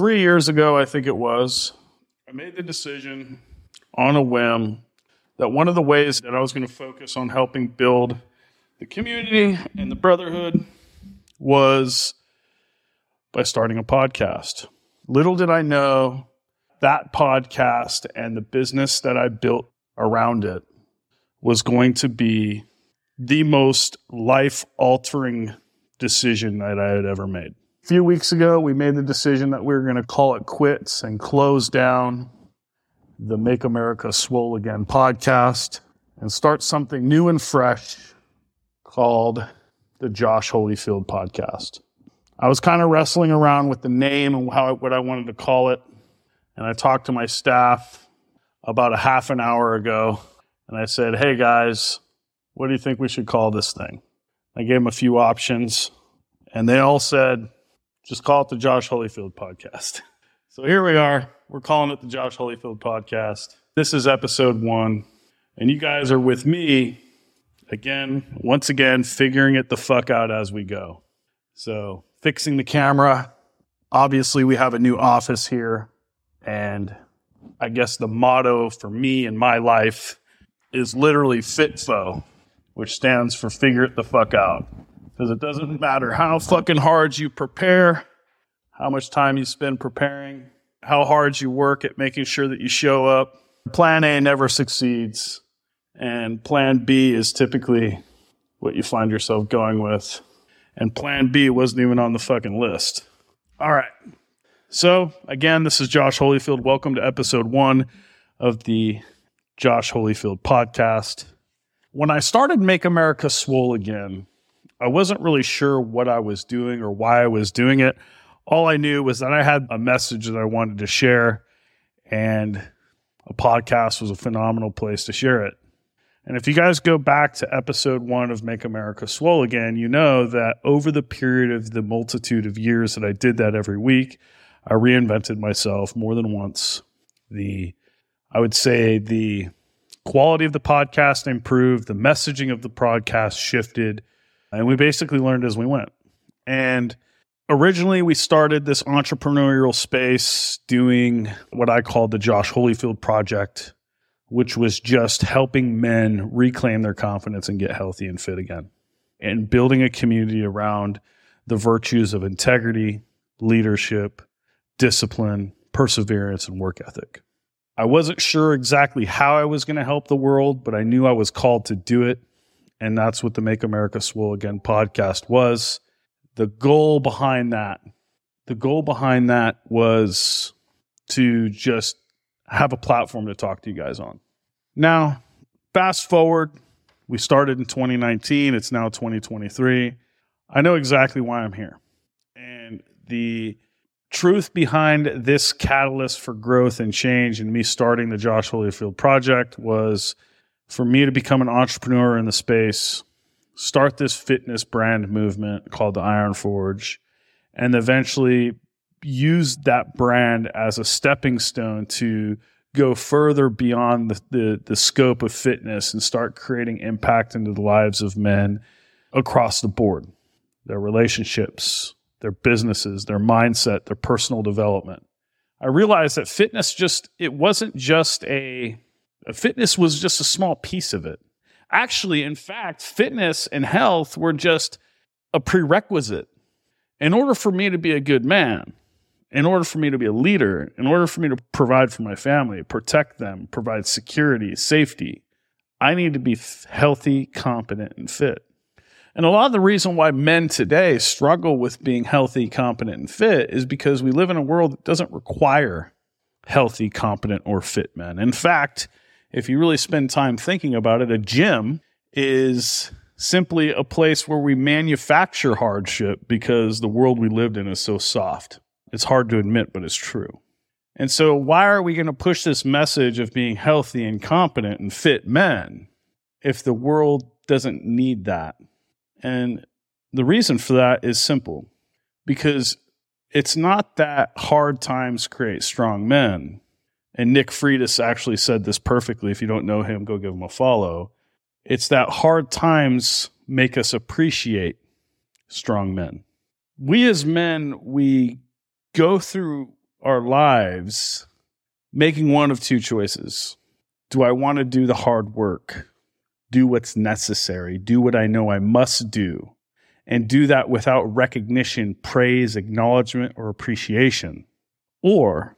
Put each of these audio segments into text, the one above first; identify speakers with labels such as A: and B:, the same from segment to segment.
A: three years ago, I think it was, I made the decision on a whim that one of the ways that I was going to focus on helping build the community and the brotherhood was by starting a podcast. Little did I know that podcast and the business that I built around it was going to be the most life altering decision that I had ever made. A few weeks ago, we made the decision that we were going to call it quits and close down the Make America Swole Again podcast and start something new and fresh called the Josh Holyfield podcast. I was kind of wrestling around with the name and how, what I wanted to call it. And I talked to my staff about a half an hour ago and I said, Hey guys, what do you think we should call this thing? I gave them a few options and they all said, Just call it the Josh Holyfield podcast. So here we are. We're calling it the Josh Holyfield podcast. This is episode one. And you guys are with me again, once again, figuring it the fuck out as we go. So fixing the camera. Obviously, we have a new office here. And I guess the motto for me in my life is literally FITFO, which stands for figure it the fuck out. Because it doesn't matter how fucking hard you prepare, how much time you spend preparing, how hard you work at making sure that you show up. Plan A never succeeds, and plan B is typically what you find yourself going with. And plan B wasn't even on the fucking list. All right. So, again, this is Josh Holyfield. Welcome to episode one of the Josh Holyfield podcast. When I started Make America Swole Again, I wasn't really sure what I was doing or why I was doing it all I knew was that I had a message that I wanted to share, and a podcast was a phenomenal place to share it. And if you guys go back to episode one of Make America Swole Again, you know that over the period of the multitude of years that I did that every week, I reinvented myself more than once. The, I would say, the quality of the podcast improved, the messaging of the podcast shifted, and we basically learned as we went. And originally we started this entrepreneurial space doing what I called the Josh Holyfield project, which was just helping men reclaim their confidence and get healthy and fit again, and building a community around the virtues of integrity, leadership, discipline, perseverance, and work ethic. I wasn't sure exactly how I was going to help the world, but I knew I was called to do it. And that's what the Make America Swole Again podcast was the goal behind that, the goal behind that was to just have a platform to talk to you guys on. Now, fast forward, we started in 2019, it's now 2023. I know exactly why I'm here. And the truth behind this catalyst for growth and change and me starting the Josh Holyfield project was for me to become an entrepreneur in the space start this fitness brand movement called the Iron Forge, and eventually use that brand as a stepping stone to go further beyond the, the, the scope of fitness and start creating impact into the lives of men across the board their relationships, their businesses, their mindset, their personal development. I realized that fitness just, it wasn't just a, fitness was just a small piece of it. Actually, in fact, fitness and health were just a prerequisite. In order for me to be a good man, in order for me to be a leader, in order for me to provide for my family, protect them, provide security, safety, I need to be healthy, competent, and fit. And a lot of the reason why men today struggle with being healthy, competent, and fit is because we live in a world that doesn't require healthy, competent, or fit men. In fact, if you really spend time thinking about it, a gym is simply a place where we manufacture hardship because the world we lived in is so soft. It's hard to admit, but it's true. And so, why are we going to push this message of being healthy and competent and fit men if the world doesn't need that? And the reason for that is simple because it's not that hard times create strong men. And Nick Freitas actually said this perfectly. If you don't know him, go give him a follow. It's that hard times make us appreciate strong men. We as men, we go through our lives making one of two choices. Do I want to do the hard work, do what's necessary, do what I know I must do, and do that without recognition, praise, acknowledgement, or appreciation? Or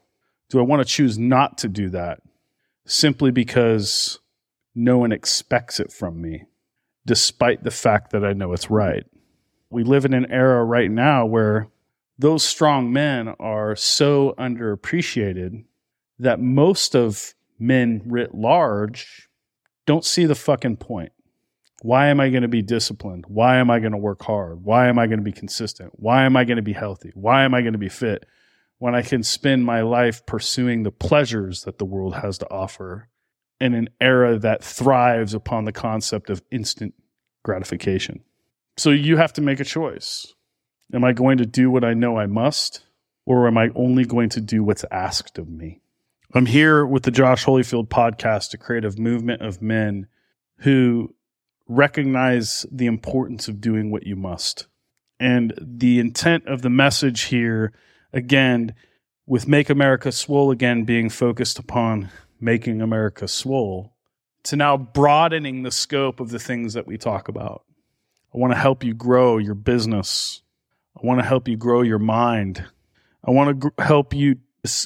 A: do I want to choose not to do that simply because no one expects it from me, despite the fact that I know it's right? We live in an era right now where those strong men are so underappreciated that most of men writ large don't see the fucking point. Why am I going to be disciplined? Why am I going to work hard? Why am I going to be consistent? Why am I going to be healthy? Why am I going to be fit when I can spend my life pursuing the pleasures that the world has to offer in an era that thrives upon the concept of instant gratification? So you have to make a choice. Am I going to do what I know I must, or am I only going to do what's asked of me? I'm here with the Josh Holyfield podcast to create a movement of men who recognize the importance of doing what you must. And the intent of the message here, again, with Make America Swole again being focused upon making America swole, to now broadening the scope of the things that we talk about. I want to help you grow your business. I want to help you grow your mind. I want to gr- help you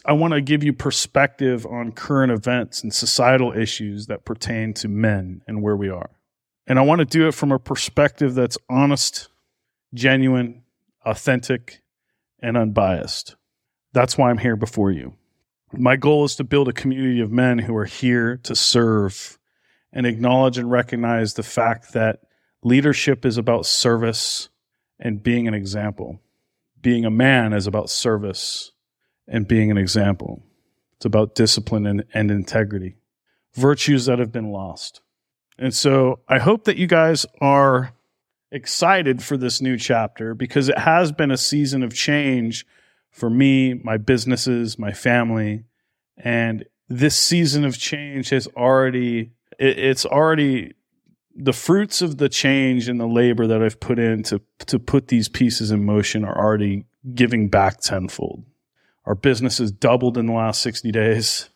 A: I want to give you perspective on current events and societal issues that pertain to men and where we are. And I want to do it from a perspective that's honest, genuine, authentic, and unbiased. That's why I'm here before you. My goal is to build a community of men who are here to serve and acknowledge and recognize the fact that leadership is about service and being an example. Being a man is about service and being an example. It's about discipline and, and integrity, virtues that have been lost. And so I hope that you guys are excited for this new chapter because it has been a season of change for me, my businesses, my family. And this season of change has already, it, it's already the fruits of the change and the labor that I've put in to, to put these pieces in motion are already giving back tenfold. Our business has doubled in the last 60 days.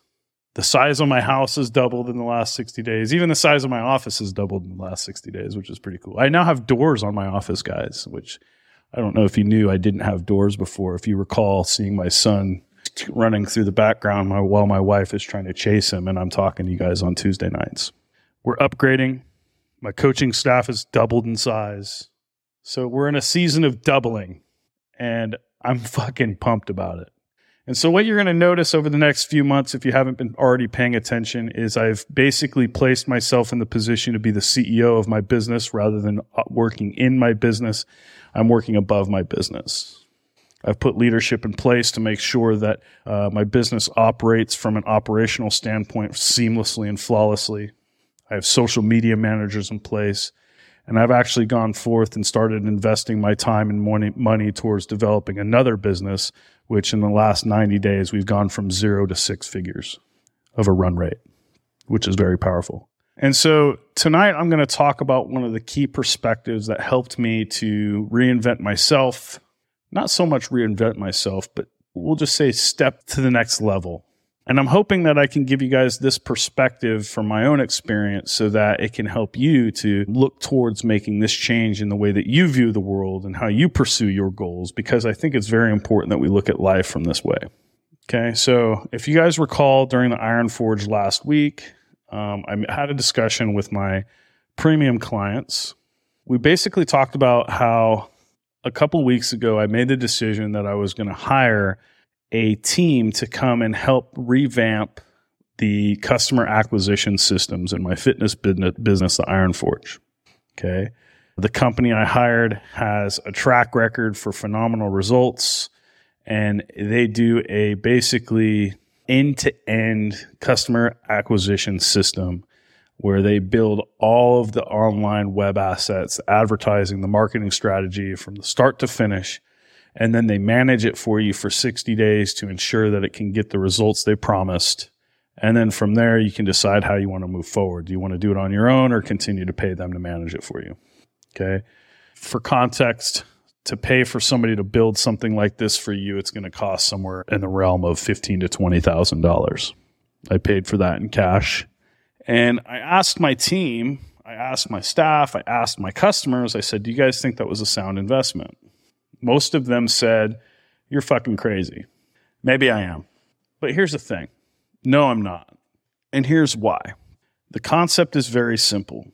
A: The size of my house has doubled in the last 60 days. Even the size of my office has doubled in the last 60 days, which is pretty cool. I now have doors on my office, guys, which I don't know if you knew I didn't have doors before. If you recall seeing my son running through the background while my wife is trying to chase him and I'm talking to you guys on Tuesday nights. We're upgrading. My coaching staff has doubled in size. So we're in a season of doubling and I'm fucking pumped about it. And so, what you're going to notice over the next few months, if you haven't been already paying attention, is I've basically placed myself in the position to be the CEO of my business rather than uh, working in my business. I'm working above my business. I've put leadership in place to make sure that uh, my business operates from an operational standpoint seamlessly and flawlessly. I have social media managers in place. And I've actually gone forth and started investing my time and money, money towards developing another business which in the last 90 days, we've gone from zero to six figures of a run rate, which is very powerful. And so tonight, I'm going to talk about one of the key perspectives that helped me to reinvent myself. Not so much reinvent myself, but we'll just say step to the next level and I'm hoping that I can give you guys this perspective from my own experience so that it can help you to look towards making this change in the way that you view the world and how you pursue your goals, because I think it's very important that we look at life from this way. Okay. So if you guys recall during the Iron Forge last week, um, I had a discussion with my premium clients. We basically talked about how a couple weeks ago I made the decision that I was going to hire a team to come and help revamp the customer acquisition systems in my fitness business, the Iron Forge. Okay. The company I hired has a track record for phenomenal results, and they do a basically end to end customer acquisition system where they build all of the online web assets, advertising, the marketing strategy from the start to finish and then they manage it for you for 60 days to ensure that it can get the results they promised. And then from there, you can decide how you want to move forward. Do you want to do it on your own or continue to pay them to manage it for you? Okay. For context, to pay for somebody to build something like this for you, it's going to cost somewhere in the realm of fifteen to twenty thousand dollars. I paid for that in cash, and I asked my team, I asked my staff, I asked my customers. I said, "Do you guys think that was a sound investment?" Most of them said, "You're fucking crazy." Maybe I am, but here's the thing: No, I'm not, and here's why. The concept is very simple.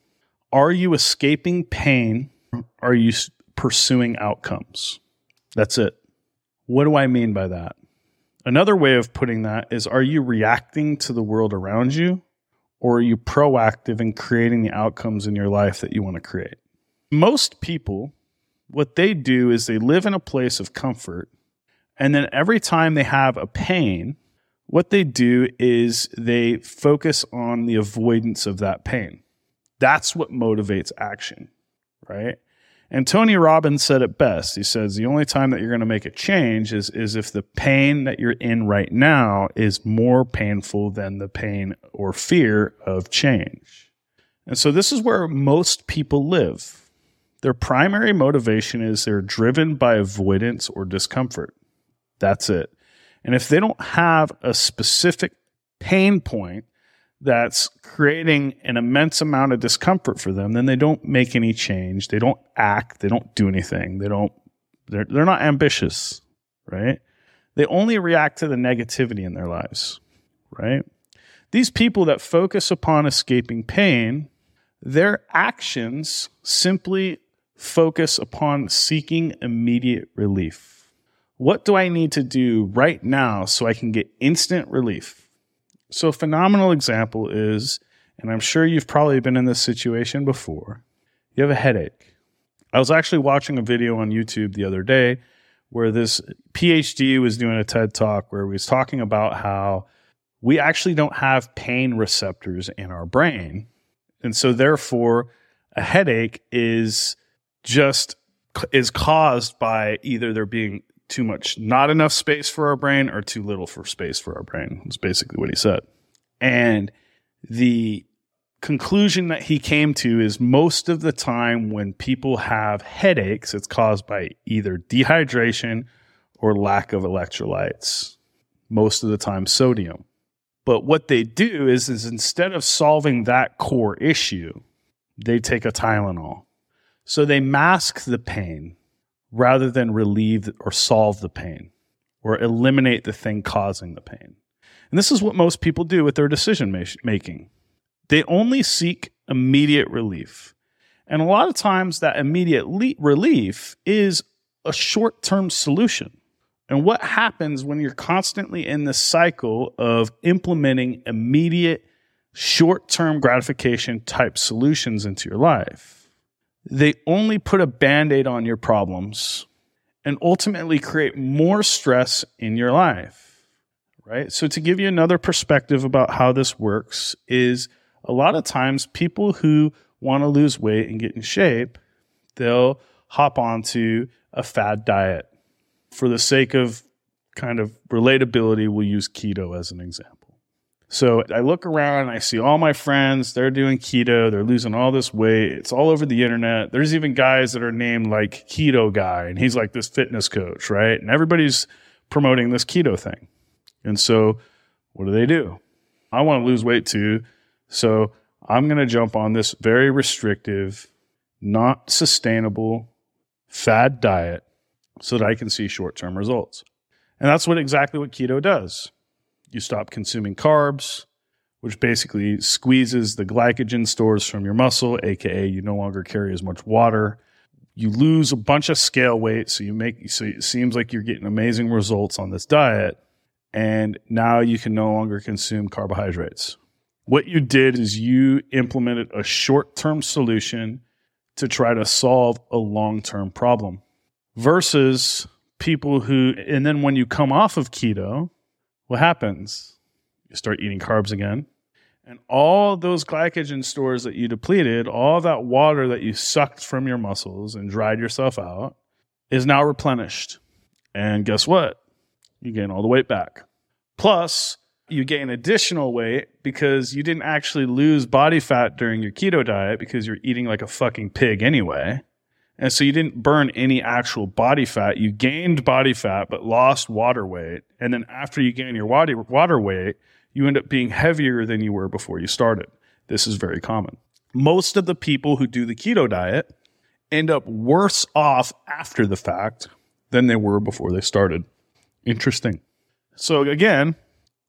A: Are you escaping pain? Are you pursuing outcomes? That's it. What do I mean by that? Another way of putting that is are you reacting to the world around you or are you proactive in creating the outcomes in your life that you want to create? Most people, what they do is they live in a place of comfort. And then every time they have a pain, what they do is they focus on the avoidance of that pain. That's what motivates action, right? And Tony Robbins said it best. He says the only time that you're going to make a change is, is if the pain that you're in right now is more painful than the pain or fear of change. And so this is where most people live. Their primary motivation is they're driven by avoidance or discomfort. That's it. And if they don't have a specific pain point that's creating an immense amount of discomfort for them, then they don't make any change. They don't act. They don't do anything. They don't, they're, they're not ambitious, right? They only react to the negativity in their lives, right? These people that focus upon escaping pain, their actions simply focus upon seeking immediate relief. What do I need to do right now so I can get instant relief? So, a phenomenal example is, and I'm sure you've probably been in this situation before, you have a headache. I was actually watching a video on YouTube the other day where this PhD was doing a TED talk where he was talking about how we actually don't have pain receptors in our brain. And so, therefore, a headache is just is caused by either there being too much, not enough space for our brain, or too little for space for our brain. That's basically what he said. And the conclusion that he came to is most of the time when people have headaches, it's caused by either dehydration or lack of electrolytes. Most of the time, sodium. But what they do is, is instead of solving that core issue, they take a Tylenol. So they mask the pain rather than relieve or solve the pain or eliminate the thing causing the pain. And this is what most people do with their decision making. They only seek immediate relief. And a lot of times, that immediate le- relief is a short term solution. And what happens when you're constantly in the cycle of implementing immediate, short term gratification type solutions into your life? They only put a band aid on your problems and ultimately create more stress in your life. Right. So, to give you another perspective about how this works, is a lot of times people who want to lose weight and get in shape, they'll hop onto a fad diet. For the sake of kind of relatability, we'll use keto as an example. So I look around and I see all my friends, they're doing keto, they're losing all this weight. It's all over the internet. There's even guys that are named like Keto Guy, and he's like this fitness coach, right? And everybody's promoting this keto thing. And so what do they do? I want to lose weight too. So I'm going to jump on this very restrictive, not sustainable fad diet so that I can see short term results. And that's what exactly what keto does you stop consuming carbs, which basically squeezes the glycogen stores from your muscle, aka you no longer carry as much water. You lose a bunch of scale weight, so you make so it seems like you're getting amazing results on this diet, and now you can no longer consume carbohydrates. What you did is you implemented a short-term solution to try to solve a long-term problem versus people who and then when you come off of keto what happens? You start eating carbs again. And all those glycogen stores that you depleted, all that water that you sucked from your muscles and dried yourself out, is now replenished. And guess what? You gain all the weight back. Plus, you gain additional weight because you didn't actually lose body fat during your keto diet because you're eating like a fucking pig anyway. And so you didn't burn any actual body fat. You gained body fat, but lost water weight. And then after you gain your water, weight, you end up being heavier than you were before you started. This is very common. Most of the people who do the keto diet end up worse off after the fact than they were before they started. Interesting. So, again,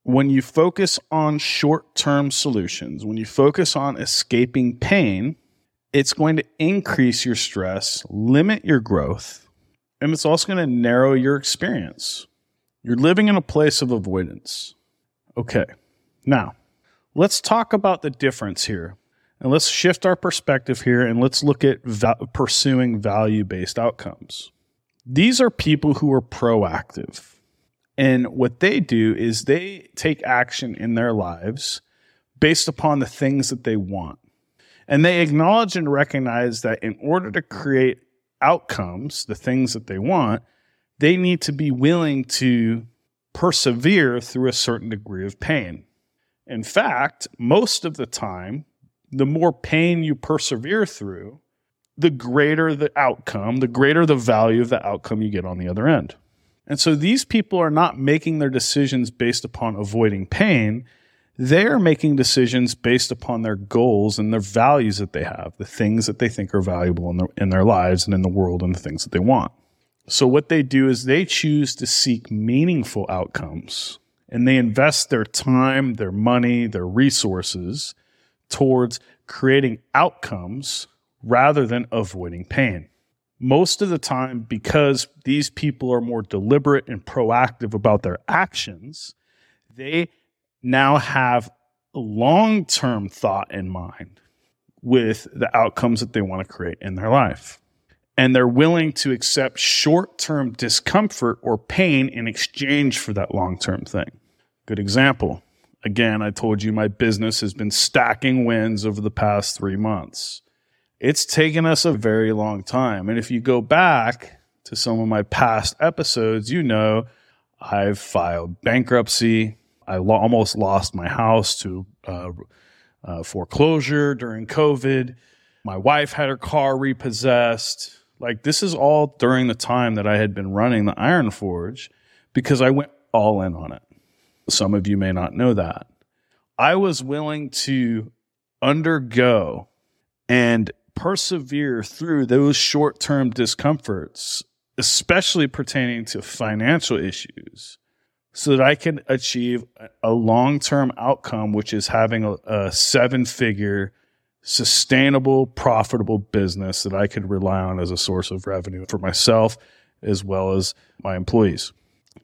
A: when you focus on short term solutions, when you focus on escaping pain, it's going to increase your stress, limit your growth, and it's also going to narrow your experience. You're living in a place of avoidance. Okay, now let's talk about the difference here. And let's shift our perspective here and let's look at va- pursuing value based outcomes. These are people who are proactive. And what they do is they take action in their lives based upon the things that they want. And they acknowledge and recognize that in order to create outcomes, the things that they want, they need to be willing to persevere through a certain degree of pain. In fact, most of the time, the more pain you persevere through, the greater the outcome, the greater the value of the outcome you get on the other end. And so these people are not making their decisions based upon avoiding pain. They are making decisions based upon their goals and their values that they have, the things that they think are valuable in their, in their lives and in the world and the things that they want. So what they do is they choose to seek meaningful outcomes and they invest their time, their money, their resources towards creating outcomes rather than avoiding pain most of the time, because these people are more deliberate and proactive about their actions, they now have long term thought in mind with the outcomes that they want to create in their life. And they're willing to accept short term discomfort or pain in exchange for that long term thing. Good example. Again, I told you my business has been stacking wins over the past three months it's taken us a very long time. And if you go back to some of my past episodes, you know I've filed bankruptcy. I lo- almost lost my house to uh, uh, foreclosure during COVID. My wife had her car repossessed. Like, this is all during the time that I had been running the Iron Forge because I went all in on it. Some of you may not know that. I was willing to undergo and persevere through those short term discomforts, especially pertaining to financial issues, so that I can achieve a long term outcome, which is having a, a seven figure, sustainable, profitable business that I could rely on as a source of revenue for myself as well as my employees.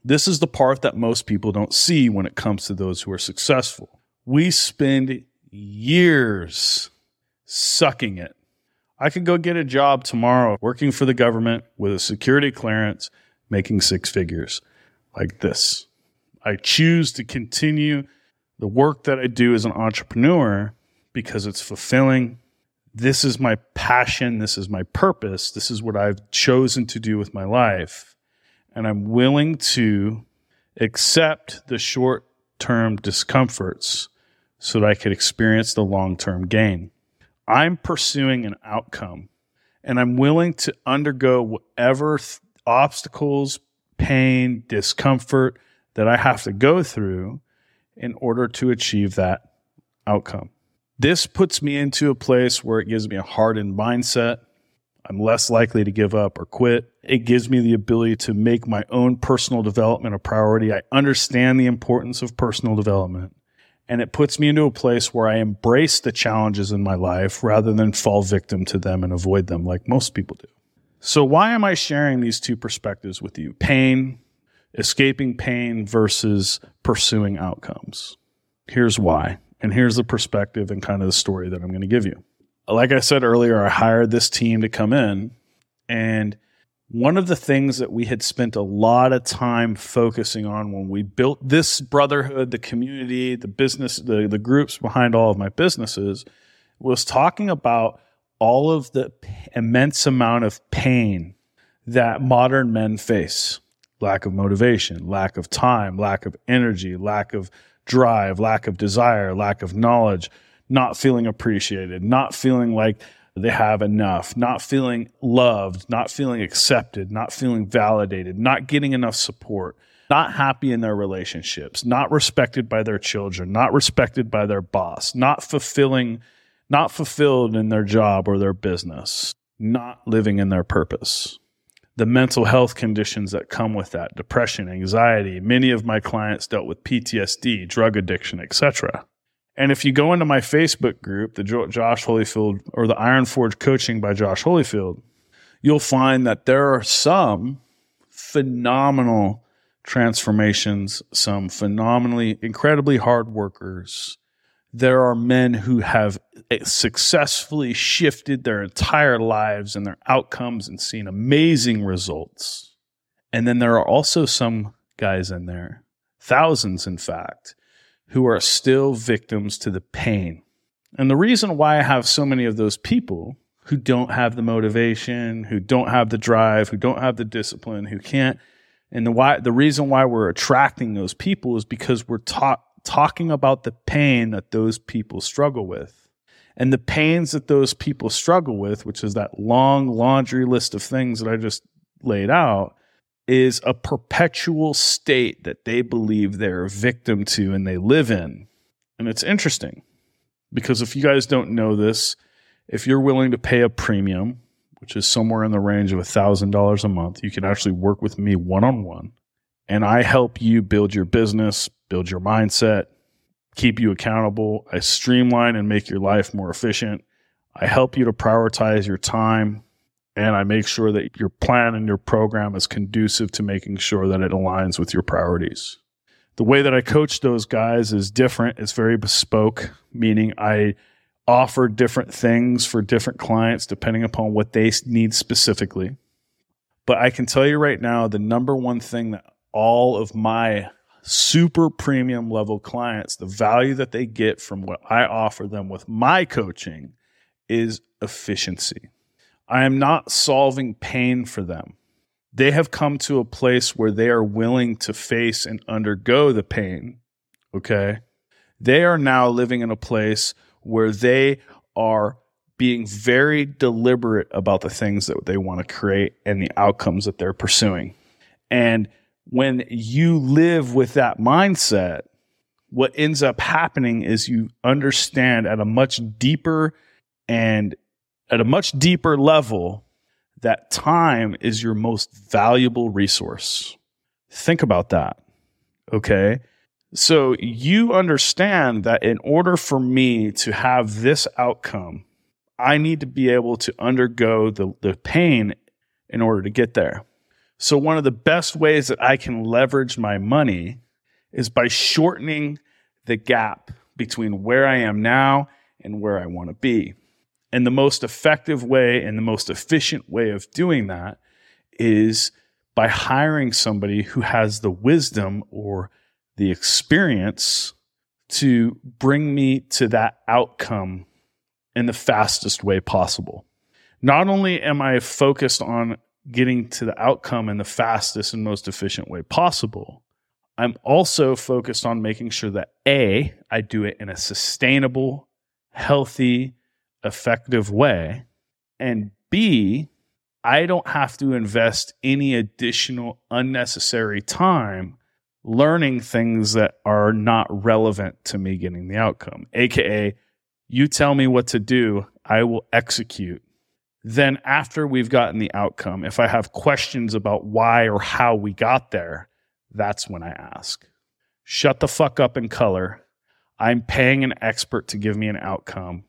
A: This is the part that most people don't see when it comes to those who are successful. We spend years sucking it I could go get a job tomorrow working for the government with a security clearance, making six figures like this. I choose to continue the work that I do as an entrepreneur because it's fulfilling. This is my passion. This is my purpose. This is what I've chosen to do with my life. And I'm willing to accept the short term discomforts so that I could experience the long term gain. I'm pursuing an outcome and I'm willing to undergo whatever th- obstacles, pain, discomfort that I have to go through in order to achieve that outcome. This puts me into a place where it gives me a hardened mindset. I'm less likely to give up or quit. It gives me the ability to make my own personal development a priority. I understand the importance of personal development and it puts me into a place where I embrace the challenges in my life rather than fall victim to them and avoid them like most people do. So, why am I sharing these two perspectives with you? Pain, escaping pain versus pursuing outcomes. Here's why. And here's the perspective and kind of the story that I'm going to give you. Like I said earlier, I hired this team to come in and one of the things that we had spent a lot of time focusing on when we built this brotherhood, the community, the business, the, the groups behind all of my businesses was talking about all of the immense amount of pain that modern men face lack of motivation, lack of time, lack of energy, lack of drive, lack of desire, lack of knowledge, not feeling appreciated, not feeling like they have enough, not feeling loved, not feeling accepted, not feeling validated, not getting enough support, not happy in their relationships, not respected by their children, not respected by their boss, not fulfilling, not fulfilled in their job or their business, not living in their purpose. The mental health conditions that come with that, depression, anxiety. Many of my clients dealt with PTSD, drug addiction, etc. And if you go into my Facebook group, the Josh Holyfield or the Iron Forge Coaching by Josh Holyfield, you'll find that there are some phenomenal transformations, some phenomenally, incredibly hard workers. There are men who have successfully shifted their entire lives and their outcomes and seen amazing results. And then there are also some guys in there, thousands in fact, who are still victims to the pain. And the reason why I have so many of those people who don't have the motivation, who don't have the drive, who don't have the discipline, who can't, and the why the reason why we're attracting those people is because we're ta- talking about the pain that those people struggle with. And the pains that those people struggle with, which is that long laundry list of things that I just laid out, is a perpetual state that they believe they're a victim to and they live in. And it's interesting because if you guys don't know this, if you're willing to pay a premium, which is somewhere in the range of $1,000 a month, you can actually work with me one on one. And I help you build your business, build your mindset, keep you accountable. I streamline and make your life more efficient. I help you to prioritize your time and I make sure that your plan and your program is conducive to making sure that it aligns with your priorities. The way that I coach those guys is different. It's very bespoke, meaning I offer different things for different clients depending upon what they need specifically. But I can tell you right now the number one thing that all of my super premium level clients, the value that they get from what I offer them with my coaching is efficiency. I am not solving pain for them. They have come to a place where they are willing to face and undergo the pain. Okay. They are now living in a place where they are being very deliberate about the things that they want to create and the outcomes that they're pursuing. And when you live with that mindset, what ends up happening is you understand at a much deeper and at a much deeper level that time is your most valuable resource. Think about that. Okay. So you understand that in order for me to have this outcome, I need to be able to undergo the, the pain in order to get there. So, one of the best ways that I can leverage my money is by shortening the gap between where I am now and where I want to be. And the most effective way and the most efficient way of doing that is by hiring somebody who has the wisdom or the experience to bring me to that outcome in the fastest way possible. Not only am I focused on getting to the outcome in the fastest and most efficient way possible, I'm also focused on making sure that A, I do it in a sustainable, healthy, effective way. And B, I don't have to invest any additional unnecessary time learning things that are not relevant to me getting the outcome. AKA, you tell me what to do, I will execute. Then, after we've gotten the outcome, if I have questions about why or how we got there, that's when I ask. Shut the fuck up in color. I'm paying an expert to give me an outcome.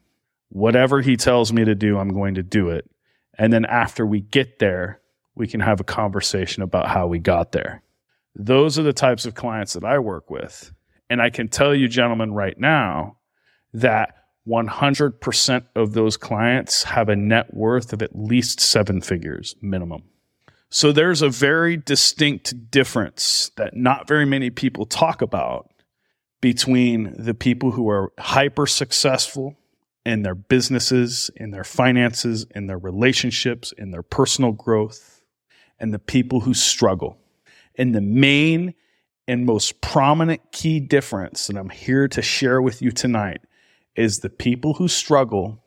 A: Whatever he tells me to do, I'm going to do it. And then after we get there, we can have a conversation about how we got there. Those are the types of clients that I work with. And I can tell you, gentlemen, right now that 100% of those clients have a net worth of at least seven figures minimum. So there's a very distinct difference that not very many people talk about between the people who are hyper successful in their businesses, in their finances, in their relationships, in their personal growth, and the people who struggle. And the main and most prominent key difference that I'm here to share with you tonight is the people who struggle,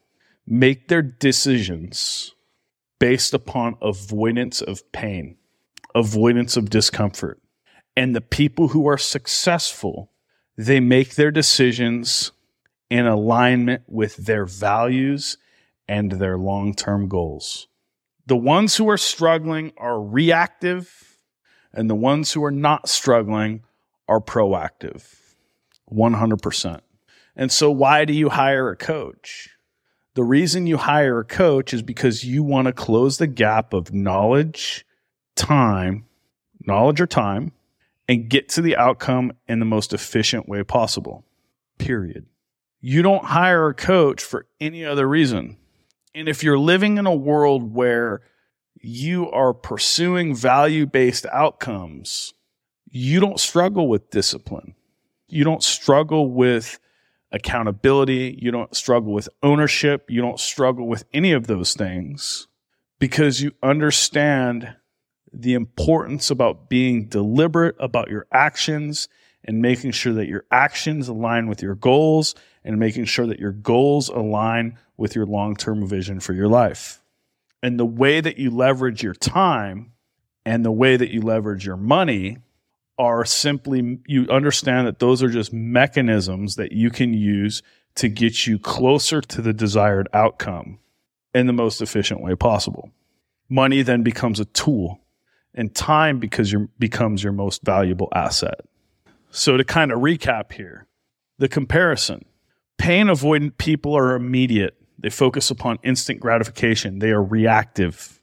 A: make their decisions based upon avoidance of pain, avoidance of discomfort. And the people who are successful, they make their decisions in alignment with their values and their long term goals. The ones who are struggling are reactive, and the ones who are not struggling are proactive. 100%. And so, why do you hire a coach? The reason you hire a coach is because you want to close the gap of knowledge, time, knowledge or time, and get to the outcome in the most efficient way possible. Period. You don't hire a coach for any other reason. And if you're living in a world where you are pursuing value based outcomes, you don't struggle with discipline. You don't struggle with accountability. You don't struggle with ownership. You don't struggle with any of those things because you understand the importance about being deliberate about your actions and making sure that your actions align with your goals and making sure that your goals align with your long term vision for your life. And the way that you leverage your time and the way that you leverage your money are simply, you understand that those are just mechanisms that you can use to get you closer to the desired outcome in the most efficient way possible. Money then becomes a tool, and time because your, becomes your most valuable asset. So, to kind of recap here, the comparison pain avoidant people are immediate, they focus upon instant gratification, they are reactive.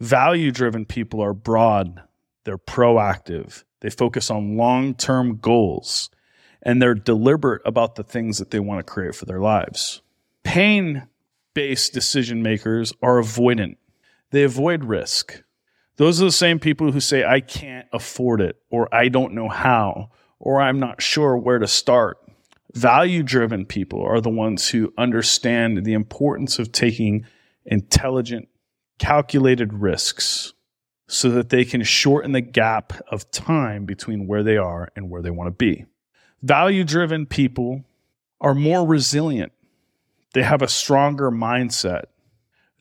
A: Value driven people are broad, they're proactive, they focus on long term goals and they're deliberate about the things that they want to create for their lives. Pain based decision makers are avoidant, they avoid risk. Those are the same people who say, I can't afford it, or I don't know how, or I'm not sure where to start. Value driven people are the ones who understand the importance of taking intelligent, calculated risks so that they can shorten the gap of time between where they are and where they want to be. Value driven people are more resilient, they have a stronger mindset,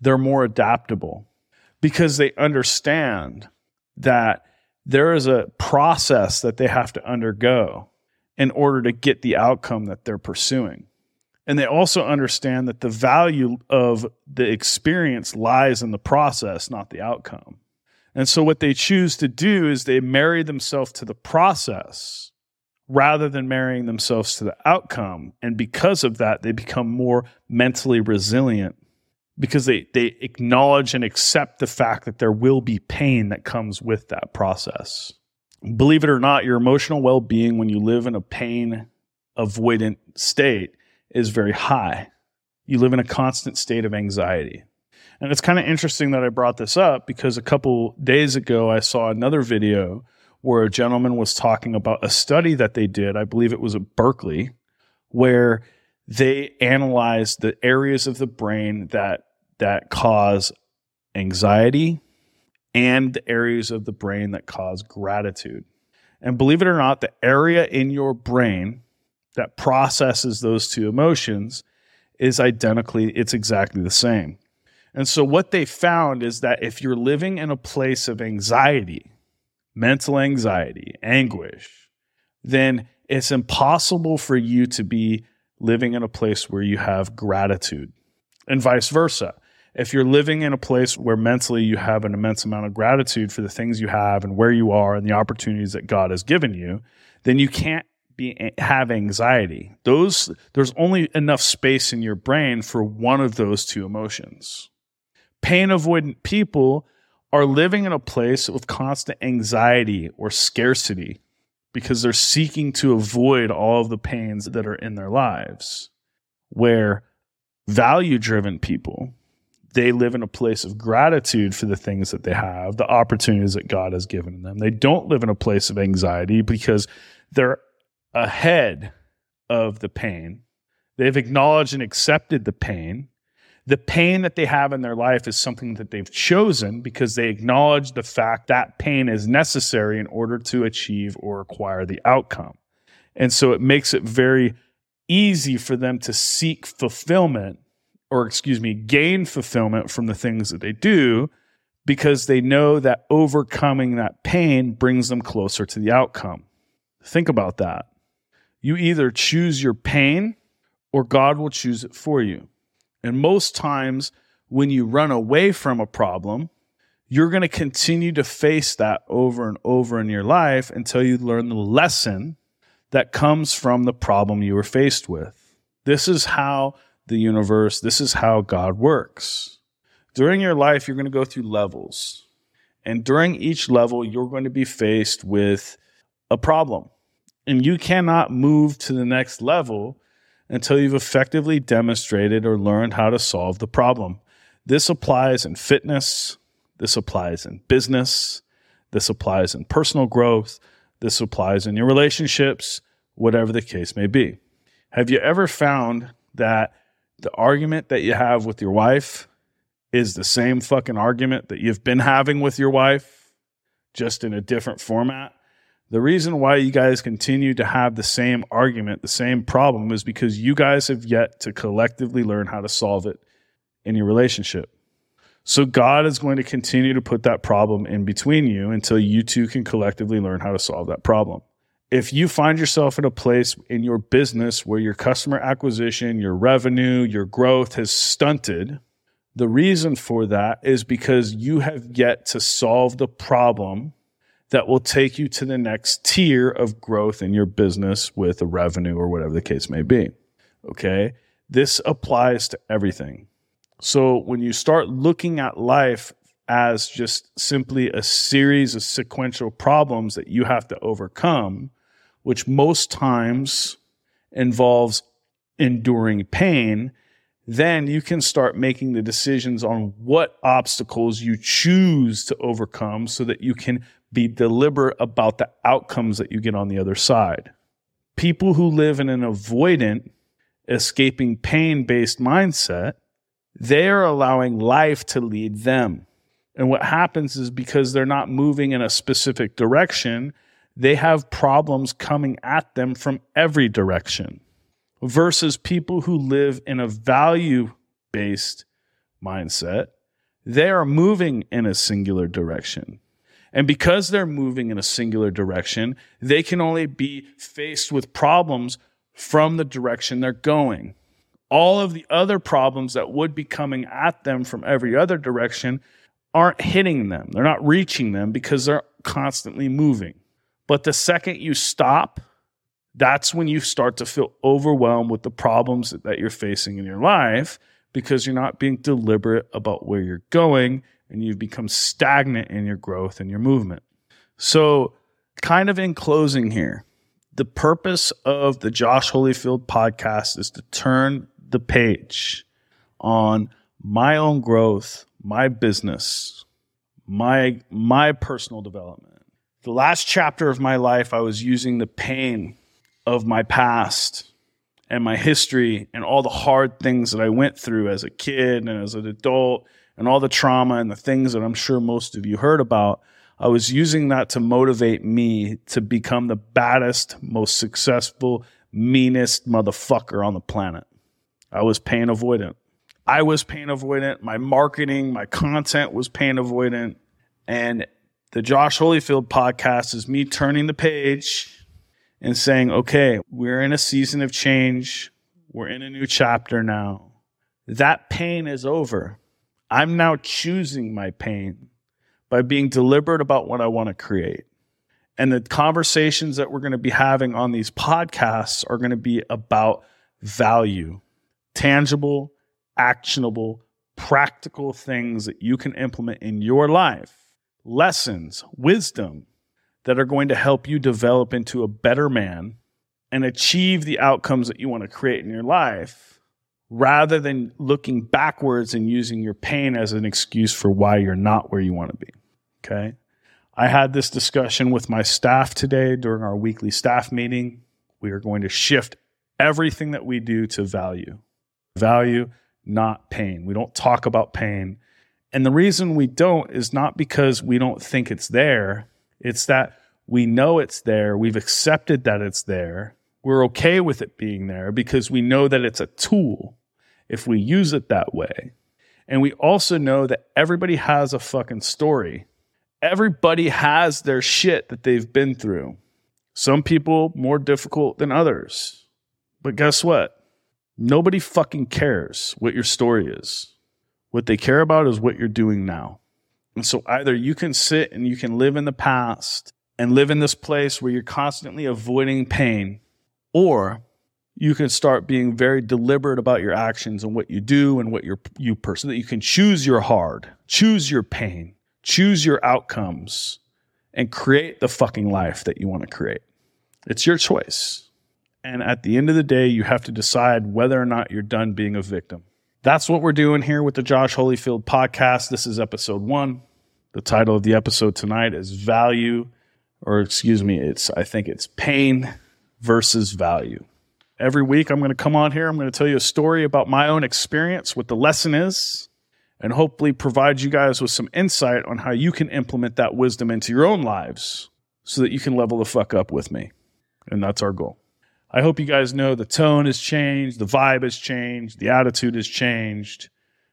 A: they're more adaptable because they understand that there is a process that they have to undergo in order to get the outcome that they're pursuing. And they also understand that the value of the experience lies in the process, not the outcome. And so what they choose to do is they marry themselves to the process rather than marrying themselves to the outcome. And because of that, they become more mentally resilient because they, they acknowledge and accept the fact that there will be pain that comes with that process. Believe it or not, your emotional well being when you live in a pain avoidant state is very high. You live in a constant state of anxiety. And it's kind of interesting that I brought this up because a couple days ago I saw another video where a gentleman was talking about a study that they did. I believe it was at Berkeley, where they analyzed the areas of the brain that that cause anxiety and the areas of the brain that cause gratitude. And believe it or not, the area in your brain that processes those two emotions is identically, it's exactly the same. And so, what they found is that if you're living in a place of anxiety, mental anxiety, anguish, then it's impossible for you to be living in a place where you have gratitude, and vice versa. If you're living in a place where mentally you have an immense amount of gratitude for the things you have and where you are and the opportunities that God has given you, then you can't be have anxiety. Those there's only enough space in your brain for one of those two emotions pain avoidant people are living in a place with constant anxiety or scarcity because they're seeking to avoid all of the pains that are in their lives. Where value driven people, they live in a place of gratitude for the things that they have, the opportunities that God has given them. They don't live in a place of anxiety because they're ahead of the pain. They've acknowledged and accepted the pain the pain that they have in their life is something that they've chosen because they acknowledge the fact that pain is necessary in order to achieve or acquire the outcome. And so it makes it very easy for them to seek fulfillment or excuse me, gain fulfillment from the things that they do because they know that overcoming that pain brings them closer to the outcome. Think about that. You either choose your pain or God will choose it for you. And most times, when you run away from a problem, you're going to continue to face that over and over in your life until you learn the lesson that comes from the problem you were faced with. This is how the universe, this is how God works. During your life, you're going to go through levels. And during each level, you're going to be faced with a problem. And you cannot move to the next level until you've effectively demonstrated or learned how to solve the problem. This applies in fitness, this applies in business, this applies in personal growth, this applies in your relationships, whatever the case may be. Have you ever found that the argument that you have with your wife is the same fucking argument that you've been having with your wife, just in a different format. The reason why you guys continue to have the same argument, the same problem, is because you guys have yet to collectively learn how to solve it in your relationship. So God is going to continue to put that problem in between you until you two can collectively learn how to solve that problem if you find yourself in a place in your business where your customer acquisition, your revenue, your growth has stunted, the reason for that is because you have yet to solve the problem that will take you to the next tier of growth in your business with a revenue or whatever the case may be. Okay. This applies to everything. So when you start looking at life as just simply a series of sequential problems that you have to overcome, which most times involves enduring pain, then you can start making the decisions on what obstacles you choose to overcome so that you can be deliberate about the outcomes that you get on the other side. People who live in an avoidant, escaping pain based mindset, they are allowing life to lead them. And what happens is because they're not moving in a specific direction, they have problems coming at them from every direction versus people who live in a value based mindset. They are moving in a singular direction. And because they're moving in a singular direction, they can only be faced with problems from the direction they're going. All of the other problems that would be coming at them from every other direction aren't hitting them. They're not reaching them because they're constantly moving. But the second you stop, that's when you start to feel overwhelmed with the problems that you're facing in your life because you're not being deliberate about where you're going and you've become stagnant in your growth and your movement. So, kind of in closing here, the purpose of the Josh Holyfield podcast is to turn the page on my own growth, my business, my my personal development the last chapter of my life, I was using the pain of my past and my history and all the hard things that I went through as a kid and as an adult and all the trauma and the things that I'm sure most of you heard about. I was using that to motivate me to become the baddest, most successful, meanest motherfucker on the planet. I was pain avoidant. I was pain avoidant. My marketing, my content was pain avoidant. And the Josh Holyfield podcast is me turning the page and saying, okay, we're in a season of change. We're in a new chapter now. That pain is over. I'm now choosing my pain by being deliberate about what I want to create. And the conversations that we're going to be having on these podcasts are going to be about value, tangible, actionable, practical things that you can implement in your life lessons, wisdom that are going to help you develop into a better man and achieve the outcomes that you want to create in your life rather than looking backwards and using your pain as an excuse for why you're not where you want to be. Okay. I had this discussion with my staff today during our weekly staff meeting. We are going to shift everything that we do to value. Value, not pain. We don't talk about pain. And the reason we don't is not because we don't think it's there, it's that we know it's there. We've accepted that it's there. We're okay with it being there because we know that it's a tool. If we use it that way. And we also know that everybody has a fucking story. Everybody has their shit that they've been through. Some people more difficult than others. But guess what? Nobody fucking cares what your story is. What they care about is what you're doing now. And so either you can sit and you can live in the past and live in this place where you're constantly avoiding pain, or you can start being very deliberate about your actions and what you do and what you're, you person that you can choose your hard, choose your pain, choose your outcomes, and create the fucking life that you want to create. It's your choice. And at the end of the day, you have to decide whether or not you're done being a victim. That's what we're doing here with the Josh Holyfield podcast. This is episode one. The title of the episode tonight is Value, or excuse me, it's I think it's pain versus value. Every week I'm going to come on here, I'm going to tell you a story about my own experience, what the lesson is, and hopefully provide you guys with some insight on how you can implement that wisdom into your own lives so that you can level the fuck up with me. And that's our goal. I hope you guys know the tone has changed, the vibe has changed, the attitude has changed,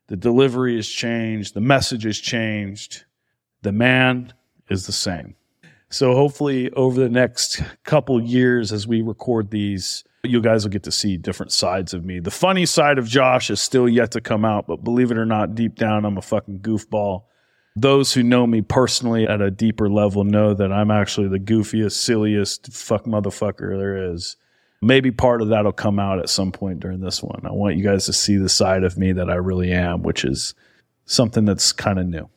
A: the delivery has changed, the message has changed. The man is the same. So hopefully over the next couple years as we record these, you guys will get to see different sides of me. The funny side of Josh is still yet to come out, but believe it or not, deep down I'm a fucking goofball. Those who know me personally at a deeper level know that I'm actually the goofiest, silliest fuck motherfucker there is maybe part of that'll come out at some point during this one. I want you guys to see the side of me that I really am, which is something that's kind of new.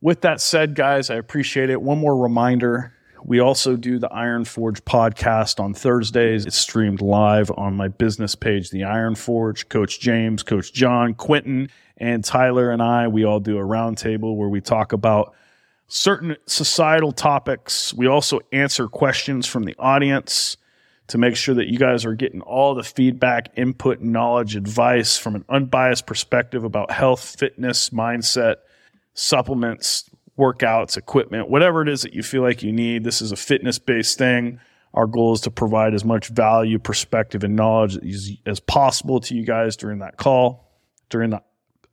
A: With that said, guys, I appreciate it. One more reminder we also do the Iron Forge podcast on Thursdays. It's streamed live on my business page, The Iron Forge. Coach James, Coach John, Quentin, and Tyler and I, we all do a roundtable where we talk about certain societal topics. We also answer questions from the audience to make sure that you guys are getting all the feedback, input, knowledge, advice from an unbiased perspective about health, fitness, mindset, supplements, workouts, equipment, whatever it is that you feel like you need. This is a fitness based thing. Our goal is to provide as much value, perspective, and knowledge as, possible to you guys during that call. During the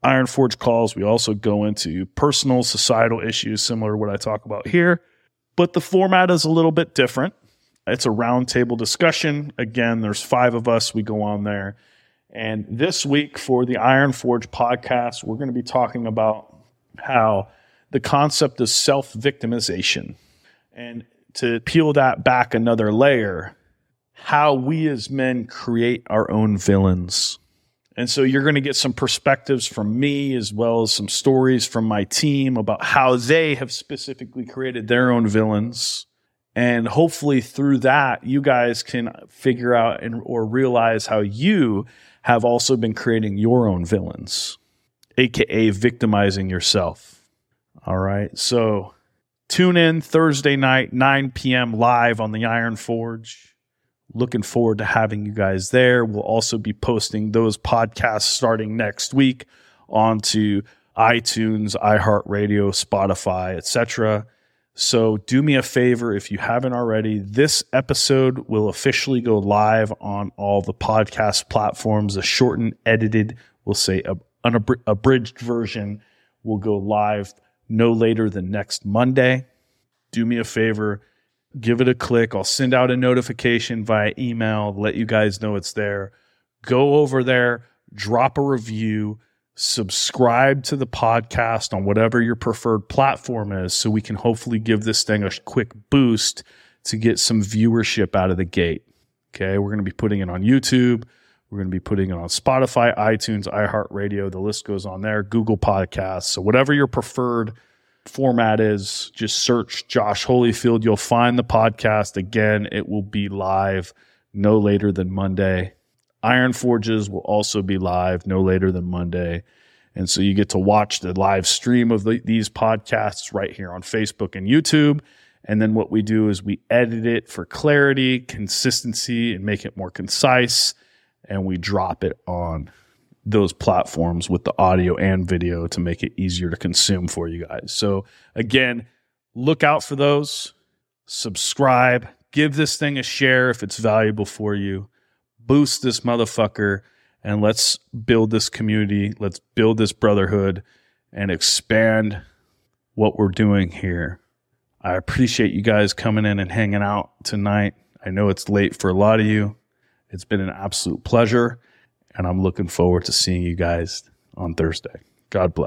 A: Iron Forge calls, we also go into personal, societal issues similar to what I talk about here. But the format is a little bit different. It's a roundtable discussion. Again, there's five of us. We go on there. And this week for the Iron Forge podcast, we're going to be talking about how the concept of self victimization and to peel that back another layer, how we as men create our own villains. And so you're going to get some perspectives from me as well as some stories from my team about how they have specifically created their own villains and hopefully through that, you guys can figure out and, or realize how you have also been creating your own villains, AKA victimizing yourself. All right. So tune in Thursday night, 9 p.m. live on the Iron Forge. Looking forward to having you guys there. We'll also be posting those podcasts starting next week onto iTunes, iHeartRadio, Spotify, etc. So do me a favor if you haven't already. This episode will officially go live on all the podcast platforms. A shortened, edited, we'll say an abridged version will go live no later than next Monday. Do me a favor, give it a click. I'll send out a notification via email, let you guys know it's there. Go over there, drop a review subscribe to the podcast on whatever your preferred platform is so we can hopefully give this thing a quick boost to get some viewership out of the gate. Okay, we're going to be putting it on YouTube. We're going to be putting it on Spotify, iTunes, iHeartRadio. The list goes on there, Google Podcasts. So, whatever your preferred format is, just search Josh Holyfield. You'll find the podcast. Again, it will be live no later than Monday. Iron Forges will also be live no later than Monday. And so you get to watch the live stream of the, these podcasts right here on Facebook and YouTube. And then what we do is we edit it for clarity, consistency, and make it more concise. And we drop it on those platforms with the audio and video to make it easier to consume for you guys. So, again, look out for those, subscribe, give this thing a share if it's valuable for you boost this motherfucker and let's build this community. Let's build this brotherhood and expand what we're doing here. I appreciate you guys coming in and hanging out tonight. I know it's late for a lot of you. It's been an absolute pleasure, and I'm looking forward to seeing you guys on Thursday. God bless.